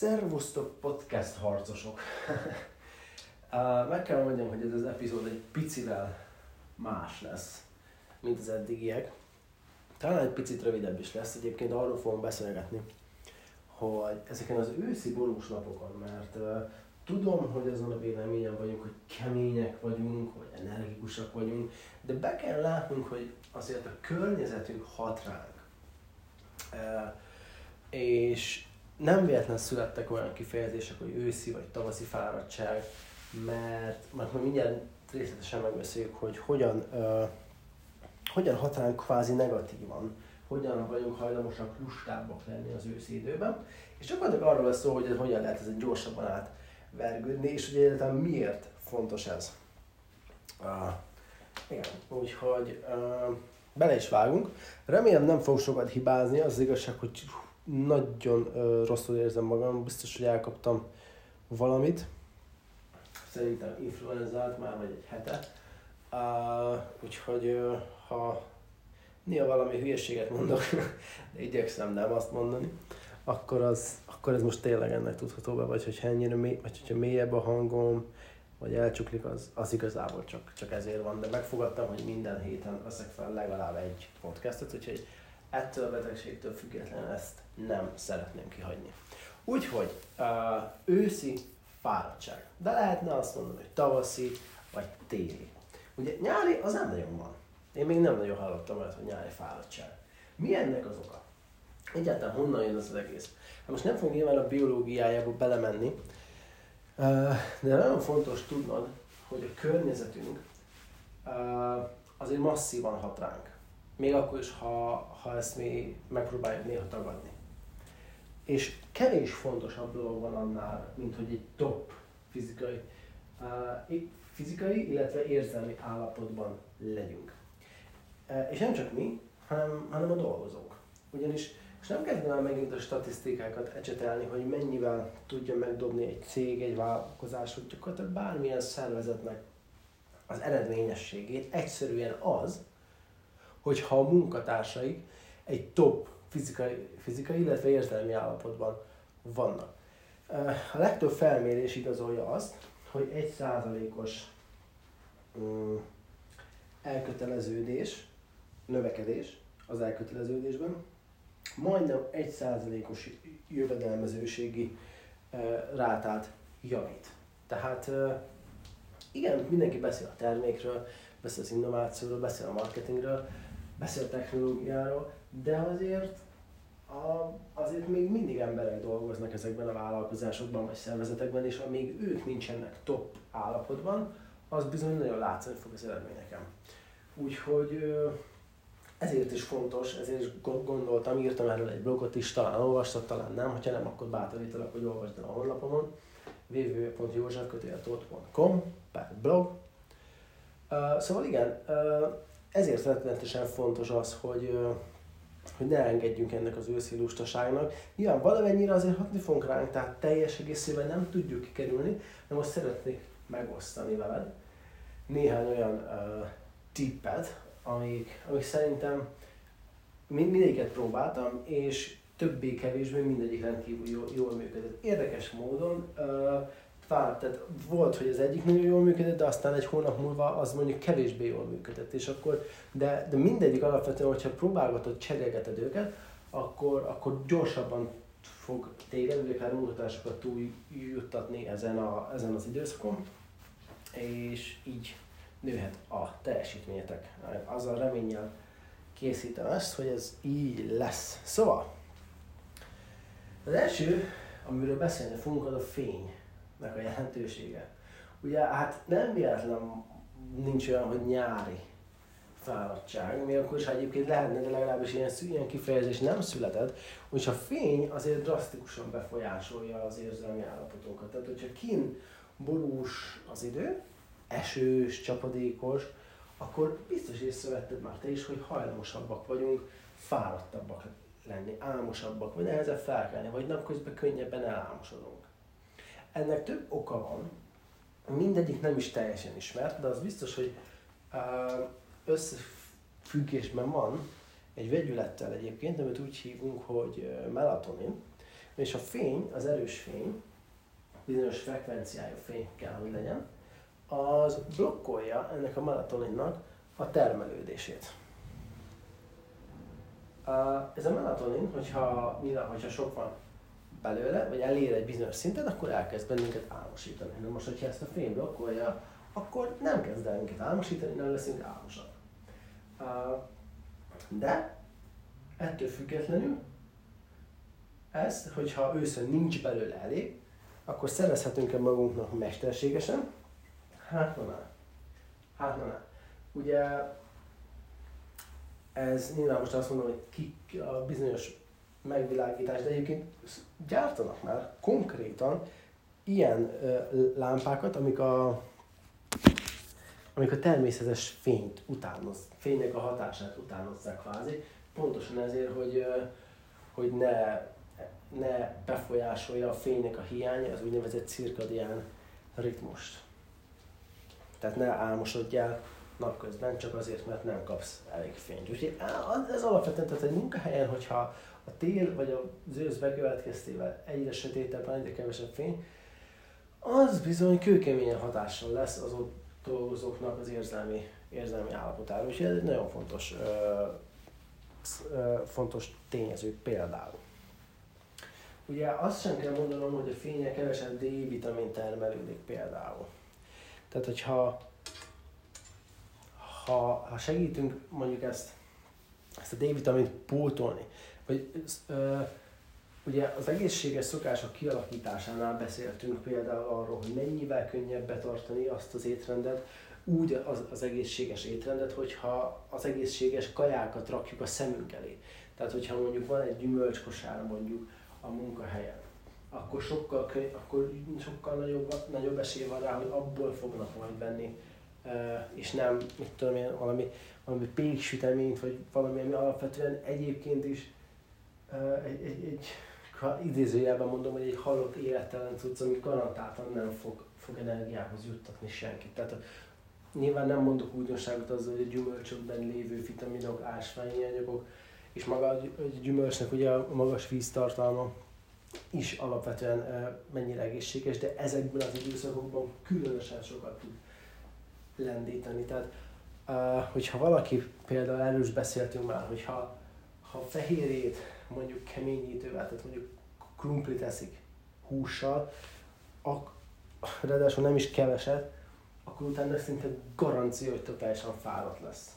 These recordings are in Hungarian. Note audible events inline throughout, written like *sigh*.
Szervusztok podcast harcosok! *laughs* meg kell mondjam, hogy ez az epizód egy picivel más lesz, mint az eddigiek. Talán egy picit rövidebb is lesz, egyébként arról fogunk beszélgetni, hogy ezeken az őszi borús napokon, mert tudom, hogy azon a véleményen vagyunk, hogy kemények vagyunk, vagy energikusak vagyunk, de be kell látnunk, hogy azért a környezetünk hat ránk. És nem véletlen születtek olyan kifejezések, hogy őszi vagy tavaszi fáradtság, mert, mert majd mindjárt részletesen megbeszéljük, hogy hogyan, uh, hogyan hat ránk kvázi negatívan, hogyan vagyunk hajlamosak lustábbak lenni az őszi időben, és csak arról lesz szó, hogy ez hogyan lehet egy gyorsabban átvergődni, és hogy egyáltalán miért fontos ez. Uh, igen, úgyhogy uh, bele is vágunk. Remélem nem fog sokat hibázni, az, az igazság, hogy nagyon uh, rosszul érzem magam, biztos, hogy elkaptam valamit. Szerintem influenzált már vagy egy hete. Uh, úgyhogy uh, ha néha valami hülyeséget mondok, de *laughs* igyekszem nem azt mondani, akkor, az, akkor ez most tényleg ennek tudható be, vagy hogyha ennyire mély, vagy hogyha mélyebb a hangom, vagy elcsuklik, az, az igazából csak, csak ezért van. De megfogadtam, hogy minden héten veszek fel legalább egy podcastot, úgyhogy ettől a betegségtől függetlenül ezt nem szeretném kihagyni. Úgyhogy uh, őszi fáradtság. De lehetne azt mondani, hogy tavaszi vagy téli. Ugye nyári az nem nagyon van. Én még nem nagyon hallottam olyat, hogy nyári fáradtság. Mi ennek az oka? Egyáltalán honnan jön az, az egész? Hát most nem fogunk nyilván a biológiájába belemenni, de nagyon fontos tudnod, hogy a környezetünk azért masszívan hat ránk. Még akkor is, ha, ha ezt mi megpróbáljuk néha tagadni. És kevés fontosabb dolog van annál, mint hogy egy top fizikai, uh, fizikai, illetve érzelmi állapotban legyünk. Uh, és nem csak mi, hanem, hanem a dolgozók. Ugyanis most nem kezdem el megint a statisztikákat ecsetelni, hogy mennyivel tudja megdobni egy cég, egy vállalkozás, hogy gyakorlatilag bármilyen szervezetnek az eredményességét egyszerűen az, hogyha a munkatársaik egy top fizikai, fizikai illetve érzelmi állapotban vannak. A legtöbb felmérés igazolja azt, hogy egy százalékos mm, elköteleződés, növekedés az elköteleződésben, majdnem egy százalékos jövedelmezőségi rátát javít. Tehát igen, mindenki beszél a termékről, beszél az innovációról, beszél a marketingről, beszél technológiáról, de azért a, azért még mindig emberek dolgoznak ezekben a vállalkozásokban vagy szervezetekben, és amíg ők nincsenek top állapotban, az bizony nagyon látszani fog az eredményeken. Úgyhogy ezért is fontos, ezért is gondoltam, írtam erről egy blogot is, talán olvastad, talán nem, ha nem, akkor bátorítalak, hogy olvasd el a honlapomon www.józsefkötéltót.com per blog. Uh, szóval igen, uh, ezért rettenetesen fontos az, hogy, hogy ne engedjünk ennek az őszi lustaságnak. Nyilván valamennyire azért hatni fogunk ránk, tehát teljes egészében nem tudjuk kikerülni, de most szeretnék megosztani veled néhány olyan uh, tippet, amik, amik szerintem mind, mindegyiket próbáltam, és többé-kevésbé mindegyik rendkívül jól, jól működött. Érdekes módon uh, fáradt, tehát volt, hogy az egyik nagyon jól működött, de aztán egy hónap múlva az mondjuk kevésbé jól működött, és akkor, de, de mindegyik alapvetően, hogyha próbálgatod, cserélgeted őket, akkor, akkor gyorsabban fog téged, vagy akár munkatársakat túl juttatni ezen, a, ezen az időszakon, és így nőhet a teljesítményetek. Azzal reménnyel készítem ezt, hogy ez így lesz. Szóval, az első, amiről beszélni fogunk, az a fénynek a jelentősége. Ugye hát nem véletlen nincs olyan, hogy nyári fáradtság, még akkor is, ha egyébként lehetne, de legalábbis ilyen, ilyen kifejezés nem született, hogy a fény azért drasztikusan befolyásolja az érzelmi állapotunkat. Tehát, hogyha kin borús az idő, esős, csapadékos, akkor biztos észrevetted már te is, hogy hajlamosabbak vagyunk, fáradtabbak lenni, álmosabbak, vagy nehezebb felkelni, vagy napközben könnyebben elálmosodunk. Ennek több oka van, mindegyik nem is teljesen ismert, de az biztos, hogy összefüggésben van egy vegyülettel egyébként, amit úgy hívunk, hogy melatonin. És a fény, az erős fény, bizonyos frekvenciájú fény kell, hogy legyen, az blokkolja ennek a melatoninnak a termelődését. Ez a melatonin, hogyha, mivel, hogyha sok van belőle, vagy elér egy bizonyos szintet, akkor elkezd bennünket álmosítani. Na most, hogyha ezt a fény blokkolja, akkor nem kezd el minket álmosítani, nem leszünk álmosak. De ettől függetlenül ez, hogyha őszön nincs belőle elég, akkor szerezhetünk-e magunknak mesterségesen? Hát na, hát na. Ugye ez nyilván most azt mondom, hogy ki a bizonyos megvilágítás, de egyébként gyártanak már konkrétan ilyen lámpákat, amik a, amik a természetes fényt utánoz, fénynek a hatását utánozzák kvázi, pontosan ezért, hogy, hogy ne, ne befolyásolja a fénynek a hiánya az úgynevezett cirkadián ritmust. Tehát ne álmosodjál napközben, csak azért, mert nem kapsz elég fényt. Úgyhogy ez alapvetően, tehát egy munkahelyen, hogyha a tél vagy az ősz bekövetkeztével egyre sötétebb, egyre kevesebb fény, az bizony kőkeményen hatással lesz az ott dolgozóknak az érzelmi, érzelmi állapotára. Úgyhogy ez egy nagyon fontos, ö, ö, fontos tényező például. Ugye azt sem kell mondanom, hogy a fények kevesebb D-vitamin termelődik például. Tehát, hogyha ha, ha segítünk mondjuk ezt, ezt a D-vitamint pótolni, vagy ö, ugye az egészséges szokások kialakításánál beszéltünk például arról, hogy mennyivel könnyebb betartani azt az étrendet, úgy az, az egészséges étrendet, hogyha az egészséges kajákat rakjuk a szemünk elé. Tehát, hogyha mondjuk van egy gyümölcskosár mondjuk a munkahelyen, akkor sokkal, akkor sokkal nagyobb, nagyobb esély van rá, hogy abból fognak majd venni, és nem, mit tudom én, valami, valami péksüteményt, vagy valami, ami alapvetően egyébként is egy, egy, egy idézőjelben mondom, hogy egy halott élettelen cucc, ami garantáltan nem fog, fog energiához juttatni senkit. Tehát nyilván nem mondok újdonságot azzal, hogy a gyümölcsökben lévő vitaminok, ásványi anyagok, és maga a gyümölcsnek ugye a magas víztartalma is alapvetően mennyire egészséges, de ezekben az időszakokban különösen sokat tud lendíteni. Tehát, hogyha valaki, például erről is beszéltünk már, hogyha ha fehérjét mondjuk keményítővel, tehát mondjuk krumpli teszik hússal, ak- ráadásul nem is keveset, akkor utána szinte garancia, hogy totálisan fáradt lesz.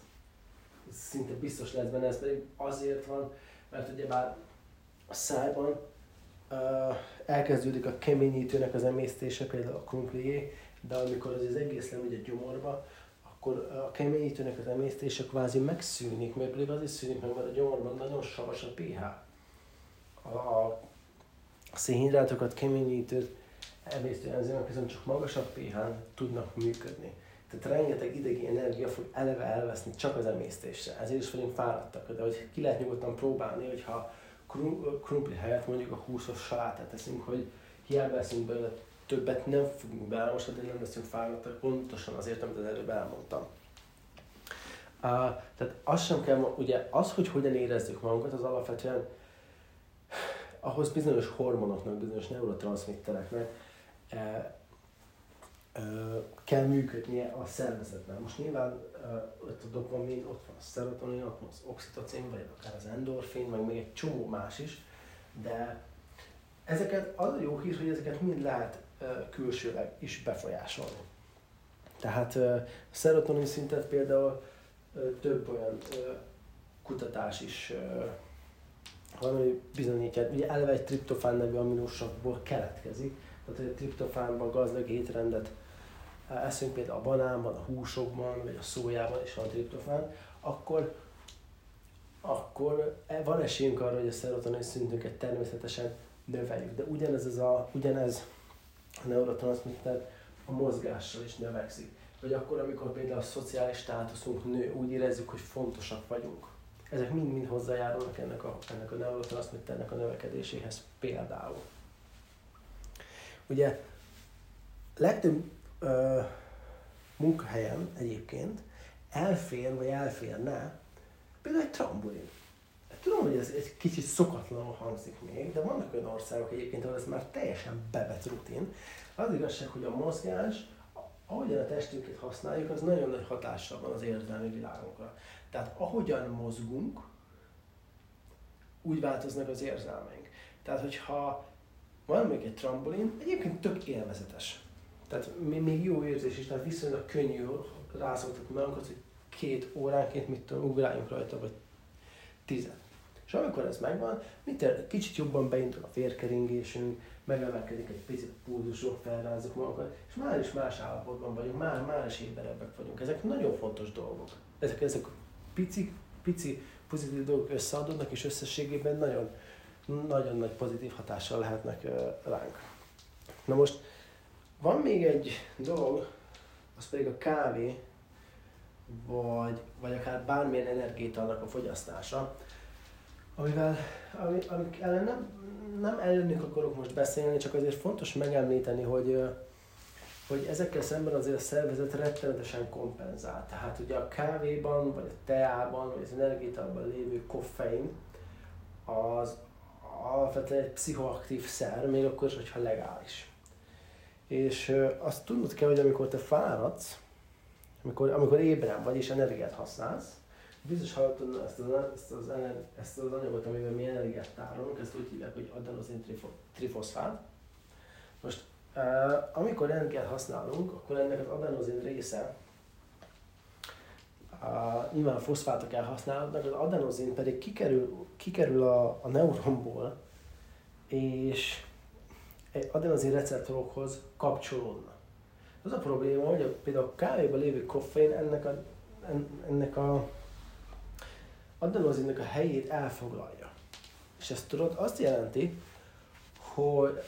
Szinte biztos lesz benne, ez pedig azért van, mert ugyebár a szájban uh, elkezdődik a keményítőnek az emésztése, például a krumplié, de amikor az, az egész lemegy a gyomorba, akkor a keményítőnek az emésztése kvázi megszűnik, mert pedig az is szűnik meg, mert a gyomorban nagyon savas a pH. A, a szénhidrátokat, keményítőt emésztő enzimek viszont csak magasabb pH-n tudnak működni. Tehát rengeteg idegi energia fog eleve elveszni csak az emésztésre. Ezért is vagyunk fáradtak. De hogy ki lehet nyugodtan próbálni, hogyha krumpli helyett mondjuk a húszos salátát teszünk, hogy hiába eszünk belőle többet nem fogunk beálmosodni, nem leszünk fáradtak, pontosan azért, amit az előbb elmondtam. Uh, tehát az sem kell, ugye az, hogy hogyan érezzük magunkat, az alapvetően ahhoz bizonyos hormonoknak, bizonyos neurotranszmittereknek e, e, kell működnie a szervezetben. Most nyilván e, ott a dopamin, ott van a szerotonin, ott van az oxitocin, vagy akár az endorfin, meg még egy csomó más is, de ezeket, az a jó hír, hogy ezeket mind lehet külsőleg is befolyásolni. Tehát a szerotonin szintet például több olyan kutatás is valami bizonyítja, ugye eleve egy triptofán nevű aminosakból keletkezik, tehát hogy a triptofánban gazdag étrendet eszünk például a banánban, a húsokban, vagy a szójában is van triptofán, akkor, akkor e, van esélyünk arra, hogy a szerotonin szintünket természetesen növeljük. De ugyanez, ez a, ugyanez a neurotranszmitter a mozgással is növekszik. Vagy akkor, amikor például a szociális státuszunk nő, úgy érezzük, hogy fontosak vagyunk. Ezek mind-mind hozzájárulnak ennek a, ennek a neurotranszmitternek a növekedéséhez például. Ugye legtöbb ö, munkahelyen egyébként elfér vagy elférne például egy trambulin. tudom, hogy ez egy kicsit szokatlanul hangzik még, de vannak olyan országok egyébként, ahol ez már teljesen bevett rutin. Az igazság, hogy a mozgás, ahogyan a testünket használjuk, az nagyon nagy hatással van az érzelmi világunkra. Tehát ahogyan mozgunk, úgy változnak az érzelmeink. Tehát, hogyha van még egy trambolin, egyébként tök élvezetes. Tehát még jó érzés is, tehát viszonylag könnyű rászoktatni magunkat, hogy két óránként mit tudom, ugráljunk rajta, vagy tizet. És amikor ez megvan, mit kicsit jobban beindul a vérkeringésünk, megemelkedik egy picit a pulzusunk, felrázzuk magunkat, és már is más állapotban vagyunk, már, már is éberebbek vagyunk. Ezek nagyon fontos dolgok. Ezek, ezek pici, pici pozitív dolgok összeadódnak, és összességében nagyon, nagyon nagy pozitív hatással lehetnek ránk. Na most van még egy dolog, az pedig a kávé, vagy, vagy akár bármilyen energiaitalnak a fogyasztása, amivel, ami, amik ellen nem, nem ellenük akarok most beszélni, csak azért fontos megemlíteni, hogy, hogy ezekkel szemben azért a szervezet rettenetesen kompenzál. Tehát ugye a kávéban, vagy a teában, vagy az energiaitalban lévő koffein, az alapvetően egy pszichoaktív szer, még akkor is, hogyha legális. És azt tudnod kell, hogy amikor te fáradsz, amikor, amikor ébren vagy és energiát használsz, biztos hallottad ezt az, ezt, az, ezt az anyagot, amivel mi energiát tárolunk, ezt úgy hívják, hogy adenozin trifoszfát. Most, amikor energiát használunk, akkor ennek az adenozin része, a, nyilván foszfátok elhasználódnak, az adenozin pedig kikerül, kikerül a, a neuronból, és adenozin receptorokhoz kapcsolódnak. Az a probléma, hogy a, például a kávéban lévő koffein ennek a, ennek a adenozinnek a helyét elfoglalja. És ezt tudod, azt jelenti, hogy,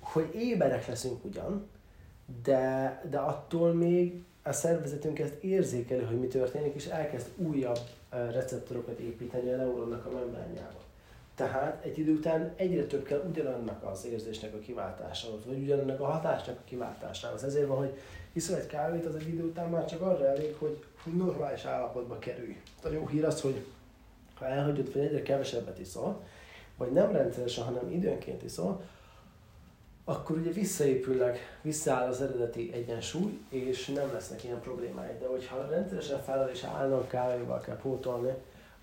hogy éberek leszünk ugyan, de, de attól még a szervezetünk ezt érzékeli, hogy mi történik, és elkezd újabb receptorokat építeni a neuronnak a membránjába. Tehát egy idő után egyre több kell ugyanannak az érzésnek a kiváltásához, vagy ugyanannak a hatásnak a kiváltásához. Ezért van, hogy iszol egy kávét, az egy idő után már csak arra elég, hogy normális állapotba kerülj. A jó hír az, hogy ha elhagyod, hogy egyre kevesebbet iszol, vagy nem rendszeresen, hanem időnként iszol, akkor ugye visszaépülnek, visszaáll az eredeti egyensúly, és nem lesznek ilyen problémáid. De hogyha rendszeresen feláll és állnak kávéval kell pótolni,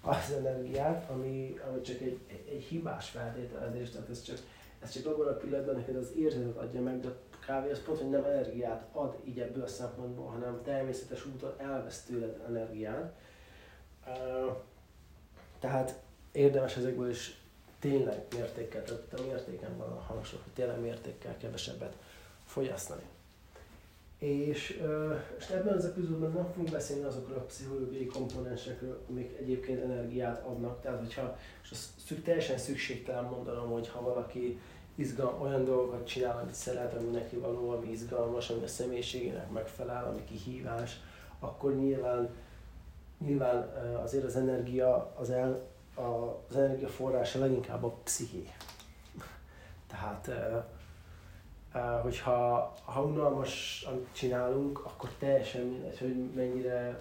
az energiát, ami, ami csak egy, egy hibás feltételezés, tehát ez csak, ez csak abban a pillanatban neked az érzetet adja meg, de a kávé az pont, hogy nem energiát ad így ebből a szempontból, hanem természetes úton elvesz tőled energiát. Uh, tehát érdemes ezekből is tényleg mértékkel, tehát a mértéken van a hangsúly, hogy tényleg mértékkel kevesebbet fogyasztani. És, és ebben az epizódban nem fogunk beszélni azokról a pszichológiai komponensekről, amik egyébként energiát adnak. Tehát, hogyha, és az szük, teljesen szükségtelen mondanom, hogy ha valaki izgal, olyan dolgokat csinál, amit szeret, ami neki való, ami izgalmas, ami a személyiségének megfelel, ami kihívás, akkor nyilván, nyilván azért az energia, az, el, az energia forrása leginkább a psziché. *laughs* Tehát hogyha ha unalmas, amit csinálunk, akkor teljesen mindegy, hogy mennyire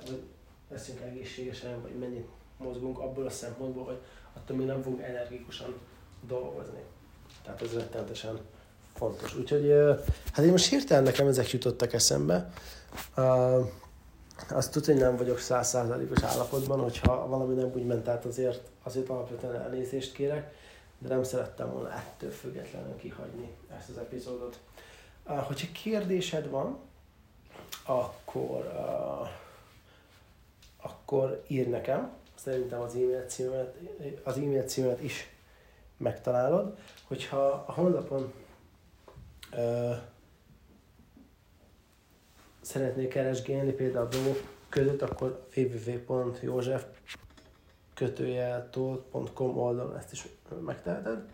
leszünk egészségesen, vagy mennyit mozgunk abból a szempontból, hogy attól még nem fogunk energikusan dolgozni. Tehát ez rettenetesen fontos. Úgyhogy hát én most hirtelen nekem ezek jutottak eszembe. Uh, azt tudja, hogy nem vagyok százszázalékos állapotban, hogyha valami nem úgy ment át, azért, azért alapvetően elnézést kérek de nem szerettem volna ettől függetlenül kihagyni ezt az epizódot. Hogyha kérdésed van, akkor, akkor ír nekem. Szerintem az e-mail címet, az e-mail címet is megtalálod. Hogyha a honlapon uh, szeretnék keresgélni például a blogok között, akkor www.józsef kötőjeltól.com oldalon ezt is megteheted,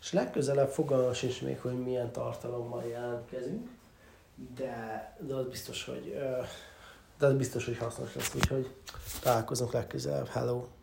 és legközelebb fogalmas sincs még, hogy milyen tartalommal jelentkezünk, de, de az biztos, hogy de az biztos, hogy hasznos lesz, úgyhogy találkozunk legközelebb. Hello!